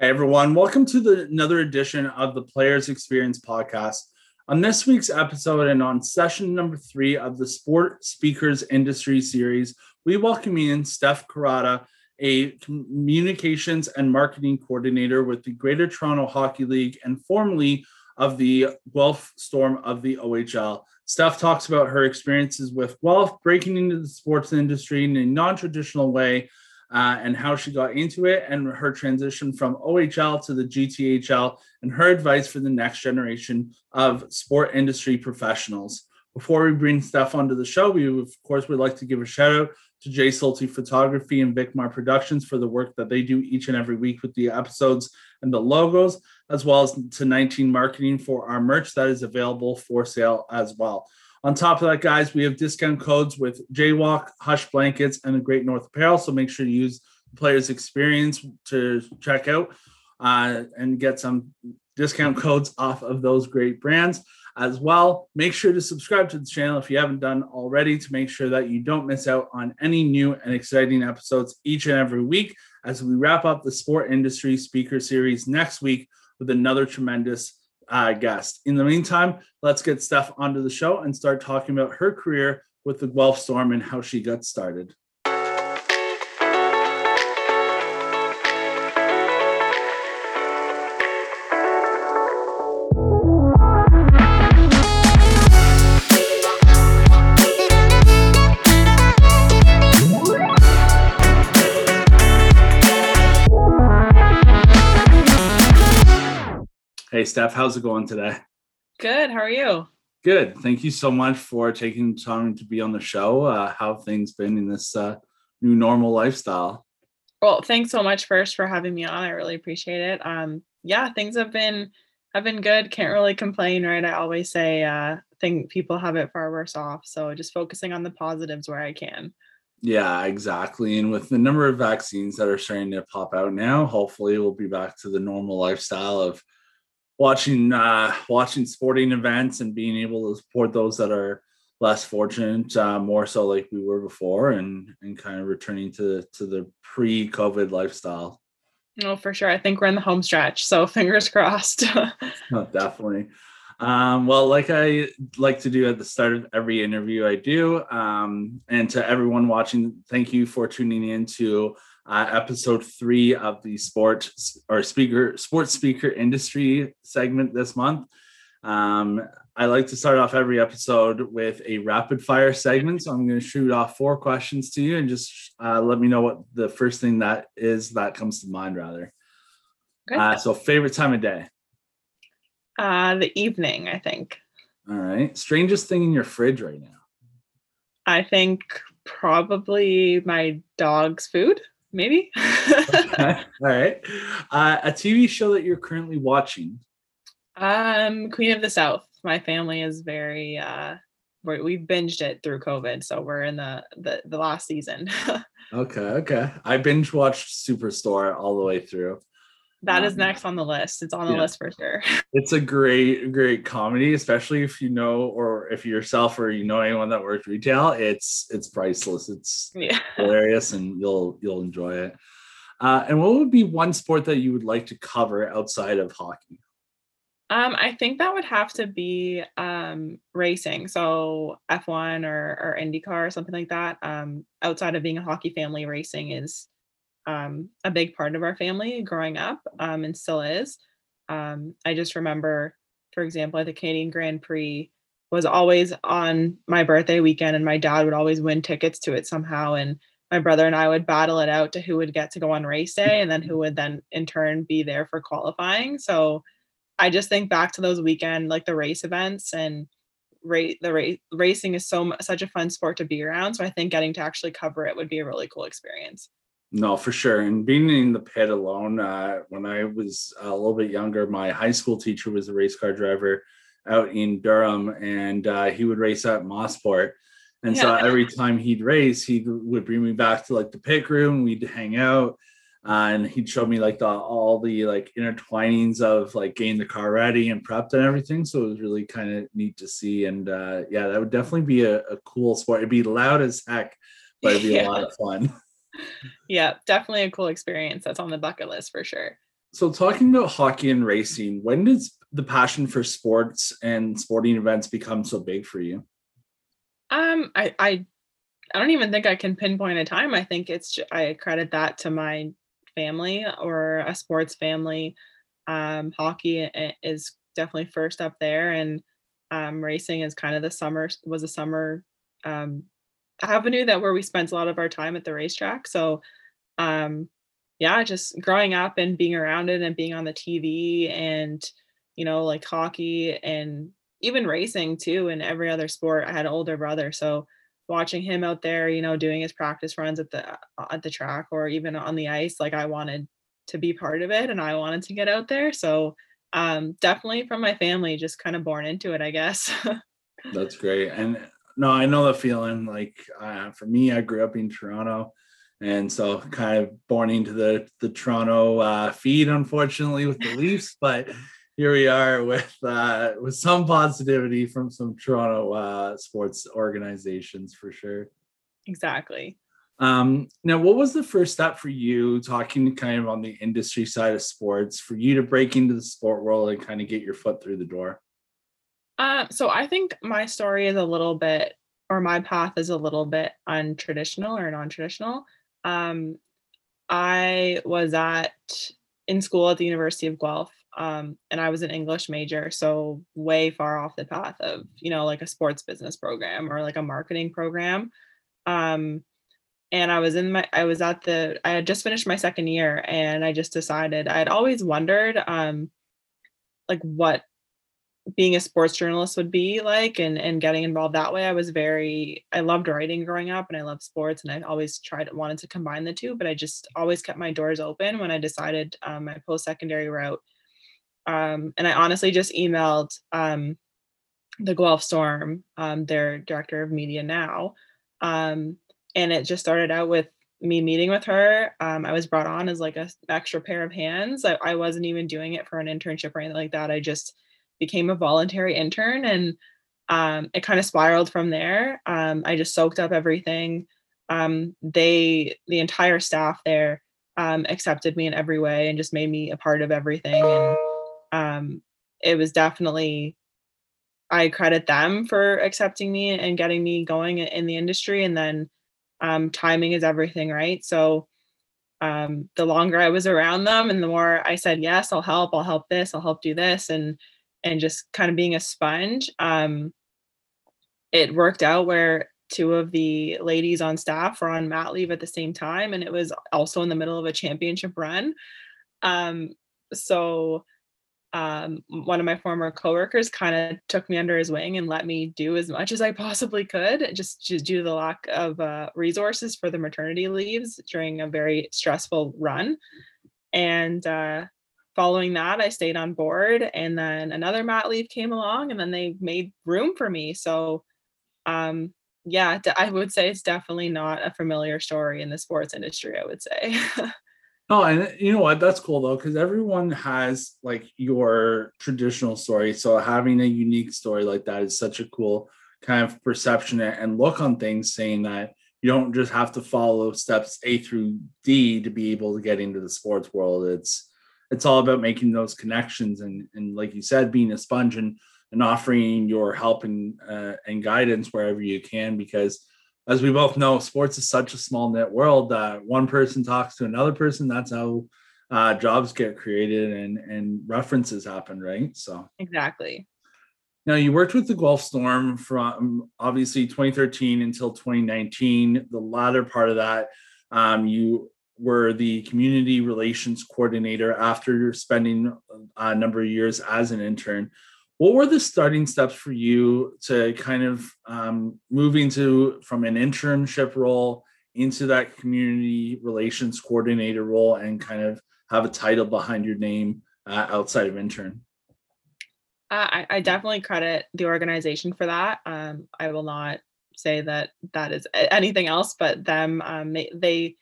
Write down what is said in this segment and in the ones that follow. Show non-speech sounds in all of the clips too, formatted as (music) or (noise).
Hey everyone, welcome to the, another edition of the Players Experience podcast. On this week's episode and on session number three of the Sport Speakers Industry Series, we welcome in Steph Coratti, a communications and marketing coordinator with the Greater Toronto Hockey League and formerly of the Guelph Storm of the OHL. Steph talks about her experiences with Guelph, breaking into the sports industry in a non traditional way uh, and how she got into it and her transition from OHL to the GTHL and her advice for the next generation of sport industry professionals. Before we bring Steph onto the show, we of course would like to give a shout out to Jay Sulte Photography and Vicmar Productions for the work that they do each and every week with the episodes and the logos, as well as to 19 Marketing for our merch that is available for sale as well. On top of that, guys, we have discount codes with Jaywalk, Hush Blankets, and the Great North Apparel. So make sure to use player's experience to check out uh, and get some discount codes off of those great brands as well. Make sure to subscribe to the channel if you haven't done already to make sure that you don't miss out on any new and exciting episodes each and every week as we wrap up the sport industry speaker series next week with another tremendous uh, guest. In the meantime, let's get Steph onto the show and start talking about her career with the Guelph Storm and how she got started. Hey, Steph, how's it going today? Good. How are you? Good. Thank you so much for taking time to be on the show. Uh, how have things been in this uh, new normal lifestyle? Well, thanks so much first for having me on. I really appreciate it. Um, yeah, things have been have been good. Can't really complain, right? I always say uh think people have it far worse off. So just focusing on the positives where I can. Yeah, exactly. And with the number of vaccines that are starting to pop out now, hopefully we'll be back to the normal lifestyle of watching uh, watching sporting events and being able to support those that are less fortunate, uh, more so like we were before, and and kind of returning to to the pre-COVID lifestyle. Oh, for sure. I think we're in the home stretch, so (laughs) fingers crossed. (laughs) oh, definitely. Um, well, like I like to do at the start of every interview I do, um, and to everyone watching, thank you for tuning in to uh, episode three of the sport or speaker sports speaker industry segment this month. Um, I like to start off every episode with a rapid fire segment. So I'm going to shoot off four questions to you and just uh, let me know what the first thing that is that comes to mind, rather. Okay. Uh, so, favorite time of day? Uh, the evening, I think. All right. Strangest thing in your fridge right now? I think probably my dog's food maybe. (laughs) (laughs) All right. Uh, a TV show that you're currently watching? Um, Queen of the South. My family is very uh we binged it through COVID, so we're in the the, the last season. (laughs) okay, okay. I binge watched Superstore all the way through. That um, next on the list. It's on the yeah. list for sure. (laughs) It's a great, great comedy, especially if you know or if yourself or you know anyone that works retail. It's it's priceless. It's yeah. (laughs) hilarious, and you'll you'll enjoy it. Uh, and what would be one sport that you would like to cover outside of hockey? Um, I think that would have to be um, racing, so F1 or or IndyCar or something like that. Um, outside of being a hockey family, racing is um, a big part of our family growing up um, and still is. Um, I just remember, for example, the Canadian Grand Prix was always on my birthday weekend, and my dad would always win tickets to it somehow. And my brother and I would battle it out to who would get to go on race day, and then who would then in turn be there for qualifying. So I just think back to those weekend, like the race events and rate the race racing is so such a fun sport to be around. So I think getting to actually cover it would be a really cool experience. No, for sure. And being in the pit alone, uh, when I was a little bit younger, my high school teacher was a race car driver out in Durham, and uh, he would race at Mosport. And yeah. so every time he'd race, he would bring me back to like the pit room. We'd hang out, uh, and he'd show me like the all the like intertwinings of like getting the car ready and prepped and everything. So it was really kind of neat to see. And uh, yeah, that would definitely be a, a cool sport. It'd be loud as heck, but it'd be (laughs) yeah. a lot of fun. Yeah, definitely a cool experience. That's on the bucket list for sure. So, talking about hockey and racing, when does the passion for sports and sporting events become so big for you? Um, I, I, I don't even think I can pinpoint a time. I think it's I credit that to my family or a sports family. Um, hockey is definitely first up there, and um, racing is kind of the summer was a summer um, avenue that where we spent a lot of our time at the racetrack. So, um, yeah, just growing up and being around it and being on the TV and you know like hockey and even racing too and every other sport. I had an older brother, so watching him out there, you know, doing his practice runs at the uh, at the track or even on the ice, like I wanted to be part of it and I wanted to get out there. So um definitely from my family, just kind of born into it, I guess. (laughs) That's great. And no, I know the feeling. Like uh, for me, I grew up in Toronto, and so kind of born into the the Toronto uh, feed, unfortunately, with the Leafs. (laughs) But here we are with uh, with some positivity from some Toronto uh, sports organizations for sure. Exactly. Um, now, what was the first step for you, talking kind of on the industry side of sports, for you to break into the sport world and kind of get your foot through the door? Uh, so I think my story is a little bit, or my path is a little bit untraditional or non-traditional. Um, I was at in school at the University of Guelph, um, and I was an English major, so way far off the path of you know like a sports business program or like a marketing program. Um, and I was in my I was at the I had just finished my second year, and I just decided I had always wondered um, like what being a sports journalist would be like and and getting involved that way i was very i loved writing growing up and i loved sports and i always tried wanted to combine the two but i just always kept my doors open when i decided um, my post-secondary route. Um, and i honestly just emailed um, the guelph storm um, their director of media now um, and it just started out with me meeting with her. Um, i was brought on as like a extra pair of hands. I, I wasn't even doing it for an internship or anything like that. I just became a voluntary intern and um, it kind of spiraled from there. Um, I just soaked up everything. Um, they, the entire staff there, um, accepted me in every way and just made me a part of everything. And um, it was definitely, I credit them for accepting me and getting me going in the industry. And then um, timing is everything, right? So the longer I was around them and the more I said, yes, I'll help, I'll help this, I'll help do this. And and just kind of being a sponge. Um, it worked out where two of the ladies on staff were on mat leave at the same time, and it was also in the middle of a championship run. Um, so um, one of my former coworkers kind of took me under his wing and let me do as much as I possibly could, just, just due to the lack of uh, resources for the maternity leaves during a very stressful run. And uh, following that, I stayed on board, and then another mat leave came along, and then they made room for me. So, um, yeah, I would say it's definitely not a familiar story in the sports industry. I would say. (laughs) oh, and you know what? That's cool though, because everyone has like your traditional story. So having a unique story like that is such a cool kind of perception and look on things, saying that you don't just have to follow steps A through D to be able to get into the sports world. It's it's all about making those connections and and like you said being a sponge and and offering your help and uh, and guidance wherever you can because as we both know sports is such a small knit world that one person talks to another person. That's how uh, jobs get created and and references happen right? So exactly. Now you worked with the Guelph Storm from obviously 2013 until 2019 the latter part of that. Um, you were the community relations coordinator after spending a number of years as an intern. What were the starting steps for you to kind of um, moving to from an internship role into that community relations coordinator role and kind of have a title behind your name uh, outside of intern? Uh, I, I, definitely credit the organization for that. Um, I will not say that that is anything else, but them um, they they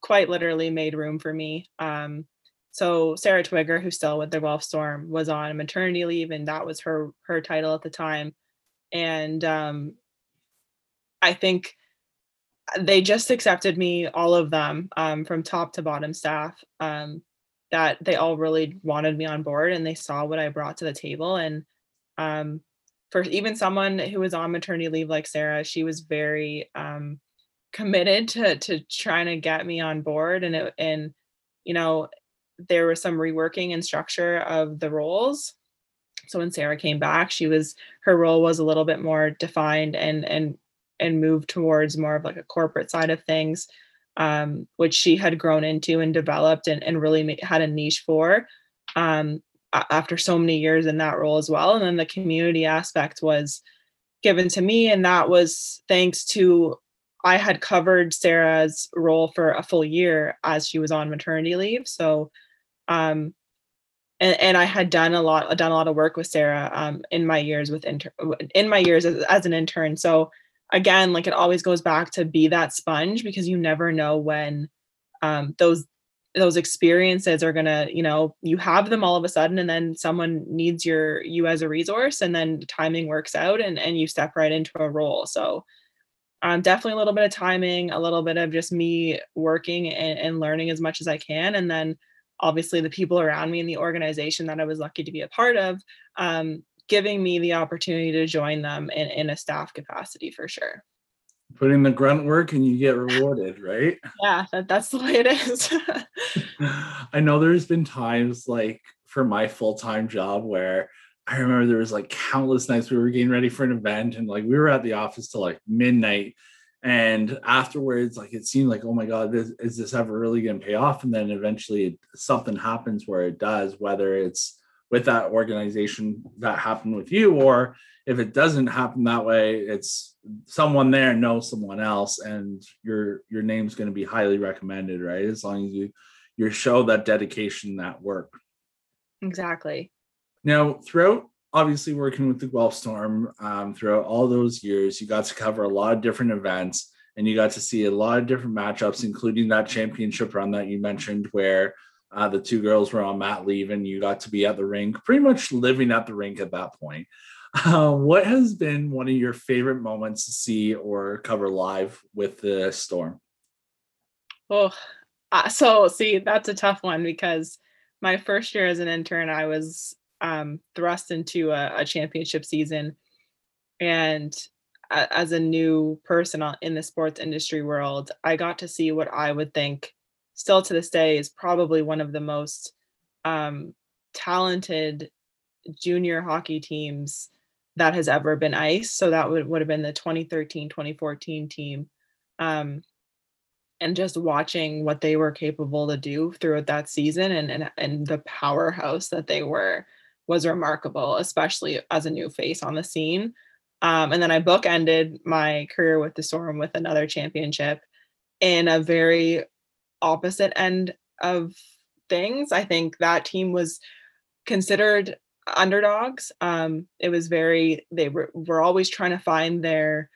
quite literally made room for me. Um, so Sarah Twigger, who's still with the Guelph Storm, was on maternity leave, and that was her her title at the time. And um, I think they just accepted me, all of them, um, from top to bottom staff. Um, that they all really wanted me on board and they saw what I brought to the table. And um, for even someone who was on maternity leave like Sarah, she was very um, committed to to trying to get me on board. And it, and you know, there was some reworking and structure of the roles. So when Sarah came back, she was her role was a little bit more defined and and and moved towards more of like a corporate side of things um, which she had grown into and developed and, and really had a niche for um, after so many years in that role as well. And then the community aspect was given to me, and that was thanks to I had covered Sarah's role for a full year as she was on maternity leave. So, um, and, and I had done a lot, done a lot of work with Sarah um, in my years with inter- in my years as, as an intern. So again, like it always goes back to be that sponge because you never know when um, those those experiences are gonna, you know, you have them all of a sudden, and then someone needs your you as a resource, and then timing works out, and and you step right into a role. So. Um, definitely a little bit of timing, a little bit of just me working and, and learning as much as I can, and then obviously the people around me in the organization that I was lucky to be a part of um, giving me the opportunity to join them in, in a staff capacity for sure. Putting the grunt work and you get rewarded, right? (laughs) Yeah, that, that's the way it is. (laughs) (laughs) I know there's been times like for my full-time job where I remember there was like countless nights we were getting ready for an event and like we were at the office till like midnight. And afterwards like it seemed like oh my god this, is this ever really going to pay off? And then eventually something happens where it does whether it's with that organization that happened with you or if it doesn't happen that way it's someone there knows someone else and your your name's going to be highly recommended right? As long as you you show that dedication that work. Exactly now throughout obviously working with the Guelph Storm um, throughout all those years you got to cover a lot of different events and you got to see a lot of different matchups including that championship run that you mentioned where uh, the two girls were on mat leave, and you got to be at the rink, pretty much living at the rink at that point. Uh, what has been one of your favorite moments to see or cover live with the storm? Oh, uh, so see, that's a tough one because my first year as an intern, I was um, thrust into a, a championship season, and as a new person in the sports industry world, I got to see what I would think still to this day is probably one of the most um, talented junior hockey teams that has ever been ice. So that would, would have been the 2013 2014 team. Um, and just watching what they were capable to do throughout that season and, and, and the powerhouse that they were was remarkable, especially as a new face on the scene. Um, and then I bookended my career with the Storm with another championship in a very opposite end of things. I think that team was considered underdogs. Um, it was very they were were always trying to find their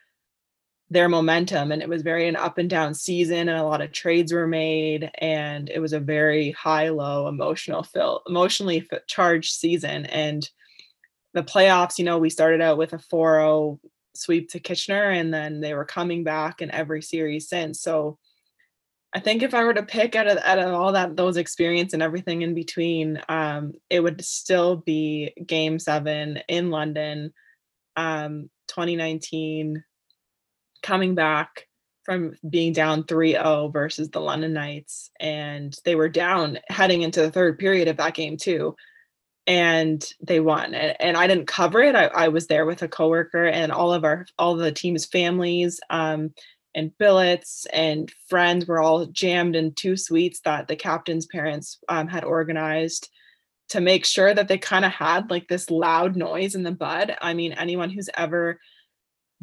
their momentum and it was very an up and down season and a lot of trades were made and it was a very high low emotional fill emotionally charged season. And the playoffs you know we started out with a 4-0 sweep to Kitchener and then they were coming back in every series since. So I think if I were to pick out of, out of all that those experience and everything in between, um, it would still be Game Seven in London, um, 2019, coming back from being down 3-0 versus the London Knights, and they were down heading into the third period of that game too, and they won. And, and I didn't cover it. I, I was there with a coworker and all of our all the team's families. Um, and billets and friends were all jammed in two suites that the captain's parents um, had organized to make sure that they kind of had like this loud noise in the bud. I mean, anyone who's ever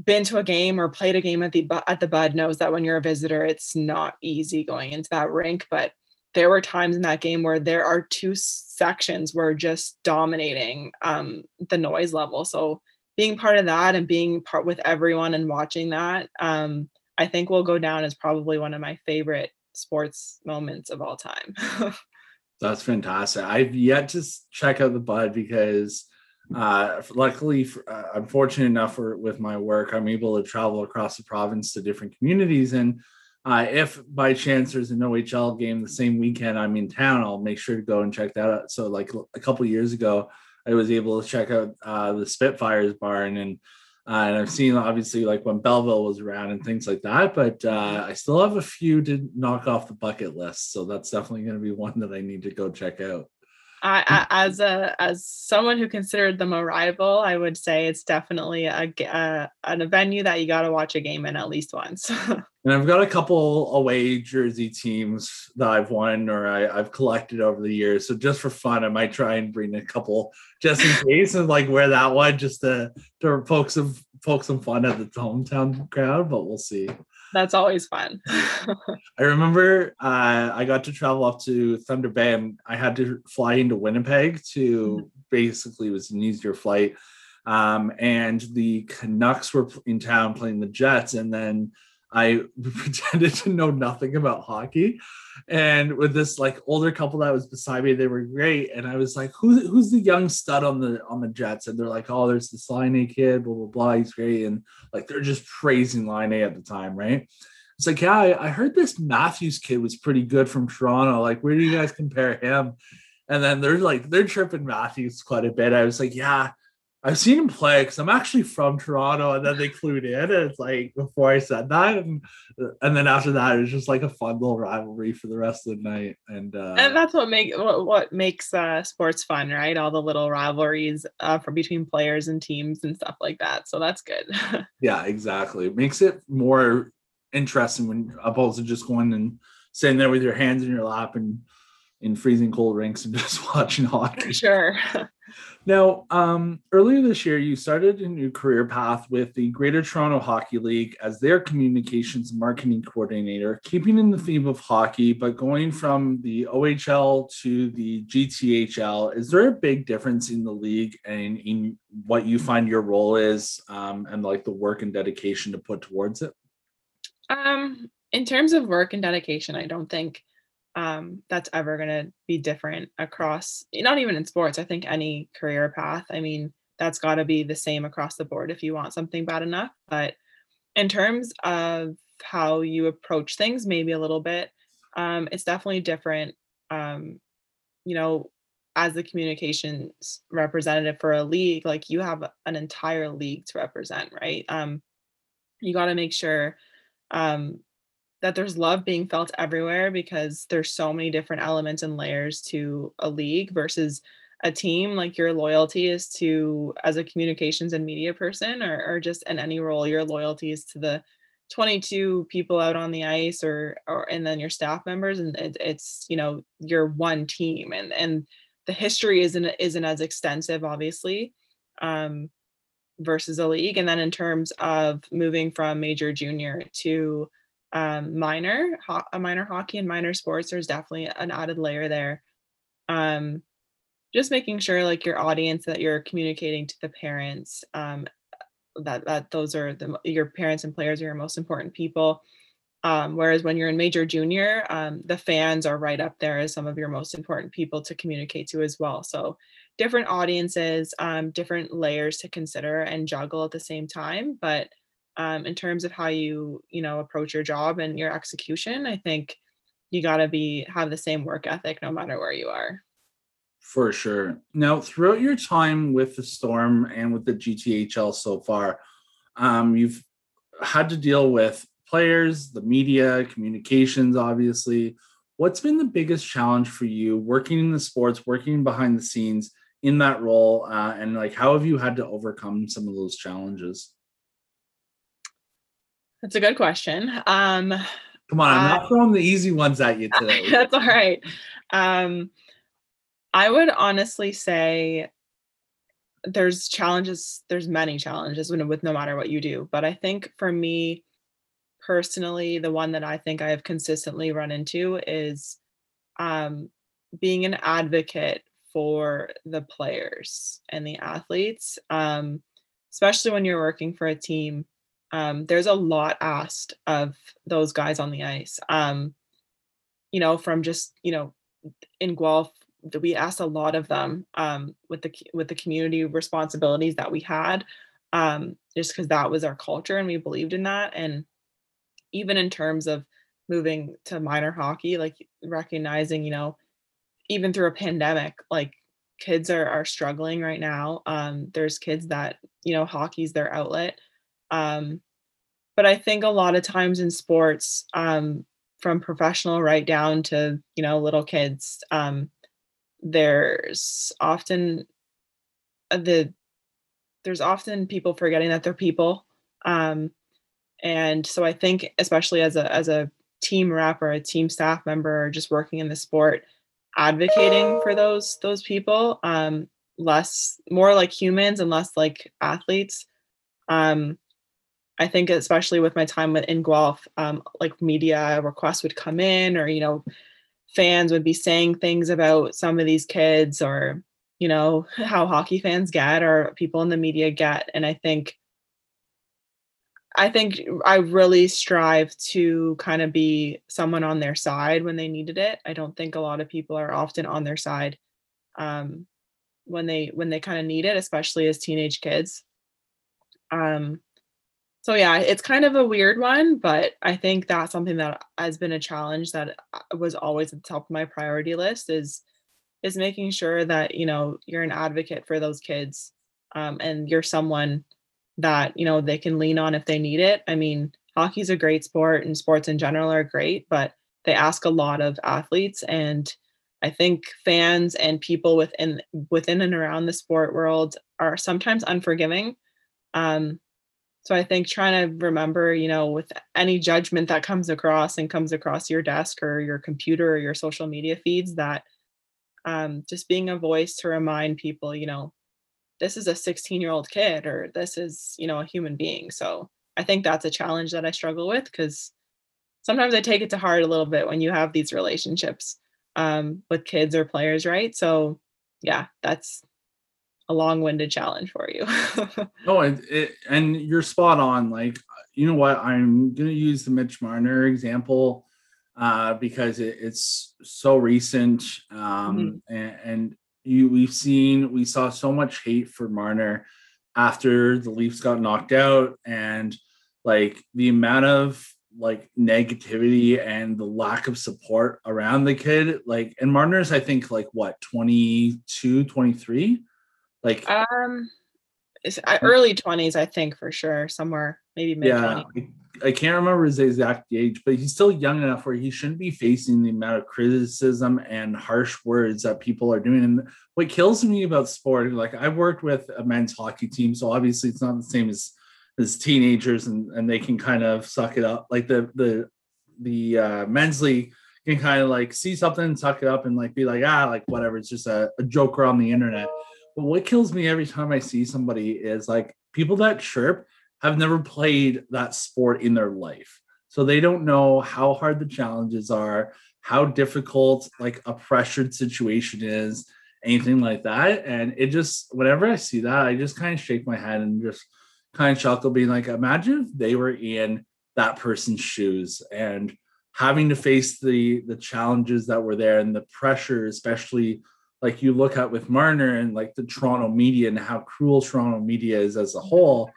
been to a game or played a game at the at the bud knows that when you're a visitor, it's not easy going into that rink. But there were times in that game where there are two sections were just dominating um, the noise level. So being part of that and being part with everyone and watching that um, I think will go down as probably one of my favorite sports moments of all time. (laughs) That's fantastic. I've yet to check out the Bud because uh, luckily, uh, I'm fortunate enough for with my work, I'm able to travel across the province to different communities. And uh, if by chance there's an OHL game the same weekend I'm in town, I'll make sure to go and check that out. So, like a couple years ago, I was able to check out uh, the Spitfires barn, and uh, and I've seen obviously like when Belleville was around and things like that. But uh, I still have a few to knock off the bucket list, so that's definitely going to be one that I need to go check out. I, mm. I, as a as someone who considered them a rival, I would say it's definitely a, uh, a a venue that you got to watch a game in at least once. (laughs) and I've got a couple away jersey teams that I've won or I, have collected over the years. So just for fun, I might try and bring a couple just in case and like wear that one just to to poke some poke some fun at the hometown crowd. But we'll see. That's always fun. (laughs) I remember uh, I got to travel up to Thunder Bay and I had to fly into Winnipeg to mm-hmm. basically it was an easier flight. Um, and the Canucks were in town playing the Jets, and then I (laughs) pretended to know nothing about hockey. And with this like older couple that was beside me, they were great. And I was like, Who, who's the young stud on the on the Jets? And they're like, Oh, there's this Laine kid, blah, blah, blah. He's great. And like they're just praising Laine at the time, right? It's like, yeah, I, I heard this Matthews kid was pretty good from Toronto. Like, where do you guys compare him? And then they're like, they're tripping Matthews quite a bit. I was like, yeah, I've seen him play because I'm actually from Toronto, and then they clued in. And it's like before I said that, and, and then after that, it was just like a fun little rivalry for the rest of the night. And uh, and that's what make what, what makes uh, sports fun, right? All the little rivalries uh, from between players and teams and stuff like that. So that's good. (laughs) yeah, exactly. It makes it more interesting when opposed to just going and sitting there with your hands in your lap and in freezing cold rinks and (laughs) just watching hockey. (laughs) Sure. now, um, earlier this year, you started a new career path with the Greater Toronto Hockey League as their communications marketing coordinator, keeping in the theme of hockey, but going from the OHL to the GTHL. Is there a big difference in the league and in what you find your role is um, and like the work and dedication to put towards it? Um, in terms of work and dedication, I don't think um, that's ever going to be different across not even in sports i think any career path. I mean that's got to be the same across the board if you want something bad enough but in terms of how you approach things maybe a little bit um, it's definitely different um, you know as the communications representative for a league like you have an entire league to represent right? Um, you got to make sure um, that there's love being felt everywhere because there's so many different elements and layers to a league versus a team like your loyalty is to as a communications and media person or, or just in any role your loyalty is to the 22 people out on the ice or or and then your staff members and it, it's you know your one team and and the history isn't isn't as extensive obviously um versus a league and then in terms of moving from major junior to um, minor, ho- a minor hockey and minor sports, there's definitely an added layer there. Um, just making sure like your audience that you're communicating to the parents um, that that those are the your parents and players are your most important people. Um, whereas when you're in major junior, um, the fans are right up there as some of your most important people to communicate to as well. So different audiences, um, different layers to consider and juggle at the same time. But um, in terms of how you you know approach your job and your execution i think you got to be have the same work ethic no matter where you are. For sure. Now throughout your time with the storm and with the gthl so far um, you've had to deal with players the media communications obviously. What's been the biggest challenge for you working in the sports working behind the scenes in that role uh, and like how have you had to overcome some of those challenges that's a good question. Um, Come on, I'm uh, not throwing the easy ones at you (laughs) today. that's all right. Um, I would honestly say there's challenges, there's many challenges with, with no matter what you do. But I think for me personally, the one that I think I have consistently run into is um, being an advocate for the players and the athletes, um, especially when you're working for a team um, there's a lot asked of those guys on the ice. Um, you know, from just you know, in Guelph, we asked a lot of them um, with the with the community responsibilities that we had, um, just because that was our culture and we believed in that. And even in terms of moving to minor hockey, like recognizing, you know, even through a pandemic, like kids are are struggling right now. Um, there's kids that, you know, hockey's their outlet. Um, but I think a lot of times in sports, um, from professional right down to, you know, little kids, um, there's often uh, the there's often people forgetting that they're people. Um, and so I think especially as a as a team rep or a team staff member or just working in the sport, advocating for those those people, um, less more like humans and less like athletes. Um, I think especially with my time with in Guelph, um, like media requests would come in, or you know, fans would be saying things about some of these kids, or you know how hockey fans get, or people in the media get, and I think I think I really strive to kind of be someone on their side when they needed it. I don't think a lot of people are often on their side um, when they when they kind of need it, especially as teenage kids. Um, so yeah, it's kind of a weird one, but I think that's something that has been a challenge that uh, was always at the top of my priority list is is making sure that you know you're an advocate for those kids um, and you're someone that you know they can lean on if they need it. I mean, hockey's a great sport and sports in general are great, but they ask a lot of athletes and I think fans and people within within and around the sport world are sometimes unforgiving. Um, so I think trying to remember, you know, with any judgment that comes across and comes across your desk or your computer or your social media feeds, that um, just being a voice to remind people, you know, this is a 16 year old kid or this is you know a human being. So i think that's a challenge that i struggle with because sometimes i take it to heart a little bit when you have these relationships um, with kids or players right? So yeah that's a long-winded challenge for you (laughs) no it, it, and you're spot on like you know what i'm going to use the mitch marner example uh, because it, it's so recent um, mm-hmm. and, and you we've seen we saw so much hate for Marner after the Leafs got knocked out and like the amount of like negativity and the lack of support around the kid like and Marner's I think like what 22 23 like um uh, early 20s I think for sure somewhere maybe mid yeah I can't remember his exact age, but he's still young enough where he shouldn't be facing the amount of criticism and harsh words that people are doing. And what kills me about sport, like I've worked with a men's hockey team, so obviously it's not the same as as teenagers, and and they can kind of suck it up. Like the the the uh, men's league can kind of like see something suck it up and like be like ah like whatever, it's just a, a joker on the internet. But what kills me every time I see somebody is like people that chirp have never played that sport in their life. So they don't know how hard the challenges are, how difficult like a pressured situation is, anything like that. And it just, whenever I see that, I just kind of shake my head and just kind of chuckle, being like, imagine if they were in that person's shoes and having to face the the challenges that were there and the pressure, especially like you look at with Marner and like the Toronto media and how cruel Toronto media is as a whole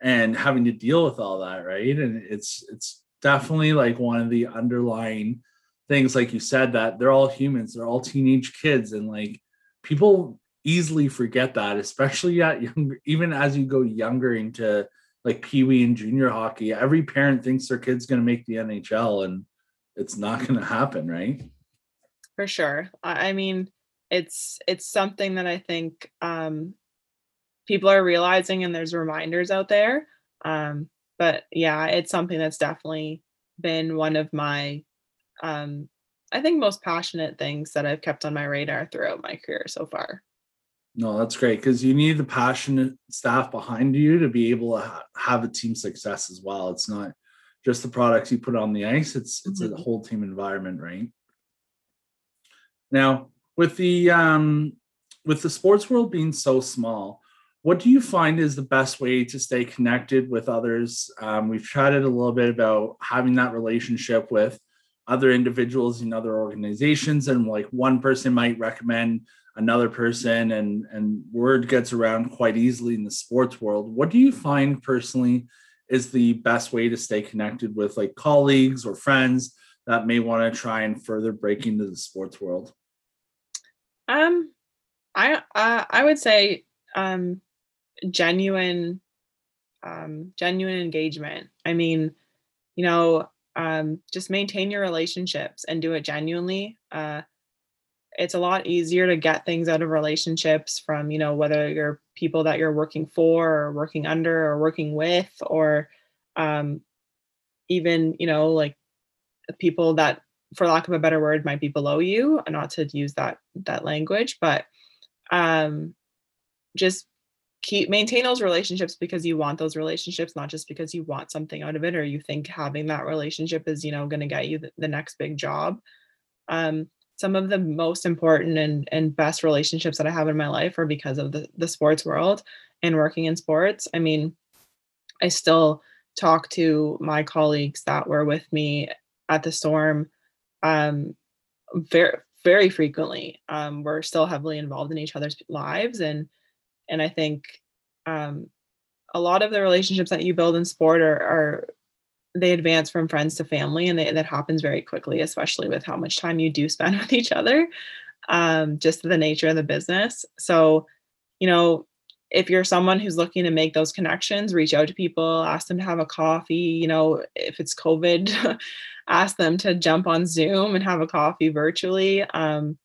and having to deal with all that right? And it's it's definitely like one of the underlying things like you said that they're all humans they're all teenage kids and like people easily forget that especially at younger even as you go younger into like pee-wee and junior hockey every parent thinks their kid's going to make the nhl and it's not going to happen right? For sure. I mean it's it's something that i think um people are realizing and there's reminders out there. Um, but yeah, it's something that's definitely been one of my um, I think most passionate things that I've kept on my radar throughout my career so far. No, that's great because you need the passionate staff behind you to be able to ha- have a team success as well. It's not just the products you put on the ice; it's it's mm-hmm. a whole team environment, right? Now, with the um, with the sports world being so small, what do you find is the best way to stay connected with others? Um, we've chatted a little bit about having that relationship with other individuals in other organizations, and like one person might recommend another person, and and word gets around quite easily in the sports world. What do you find personally is the best way to stay connected with like colleagues or friends that may want to try and further break into the sports world? Um, I uh, I would say um, genuine, um, genuine engagement. I mean, you know, um, just maintain your relationships and do it genuinely. Uh, it's a lot easier to get things out of relationships from you know whether you're people that you're working for or working under or working with or um, even you know like people that for lack of a better word might be below you not to use that that language but um just keep maintain those relationships because you want those relationships not just because you want something out of it or you think having that relationship is you know going to get you the, the, next big job. Um some of the most important and, and best relationships that i have in my life are because of the, the sports world and working in sports. I mean i still talk to my colleagues that were with me at the storm um, very very frequently. Um, we're still heavily involved in each other's lives, and and I think um, a lot of the relationships that you build in sport are, are they advance from friends to family, and they, that happens very quickly, especially with how much time you do spend (laughs) with each other. Um, just the nature of the business. So, you know, if you're someone who's looking to make those connections, reach out to people, ask them to have a coffee. You know, if it's COVID, (laughs) ask them to jump on Zoom and have a coffee virtually um,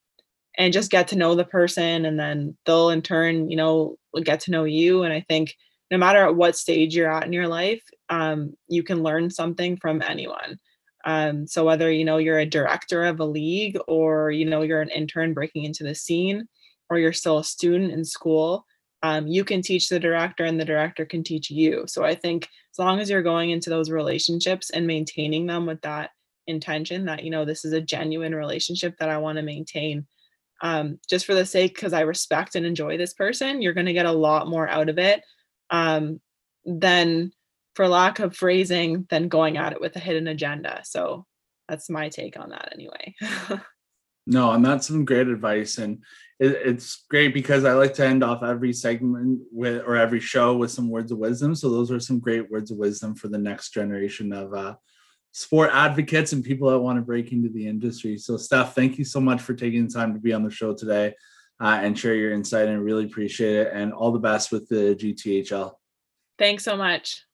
and just get to know the person. And then they'll in turn, you know, get to know you. And I think no matter at what stage you're at in your life, um, you can learn something from anyone. Um, so whether you know you're a director of a league or you know you're an intern breaking into the scene or you're still a student in school, um, you can teach the director and the director can teach you. So I think as long as you're going into those relationships and maintaining them with that intention that, you know, this is a genuine relationship that I want to maintain, um, just for the sake, because I respect and enjoy this person, you're going to get a lot more out of it um, than, for lack of phrasing, than going at it with a hidden agenda. So that's my take on that anyway. (laughs) no, and that's some great advice. And it's great because I like to end off every segment with or every show with some words of wisdom. So those are some great words of wisdom for the next generation of uh, sport advocates and people that want to break into the industry. So Steph, thank you so much for taking the time to be on the show today uh, and share your insight. And really appreciate it. And all the best with the GTHL. Thanks so much.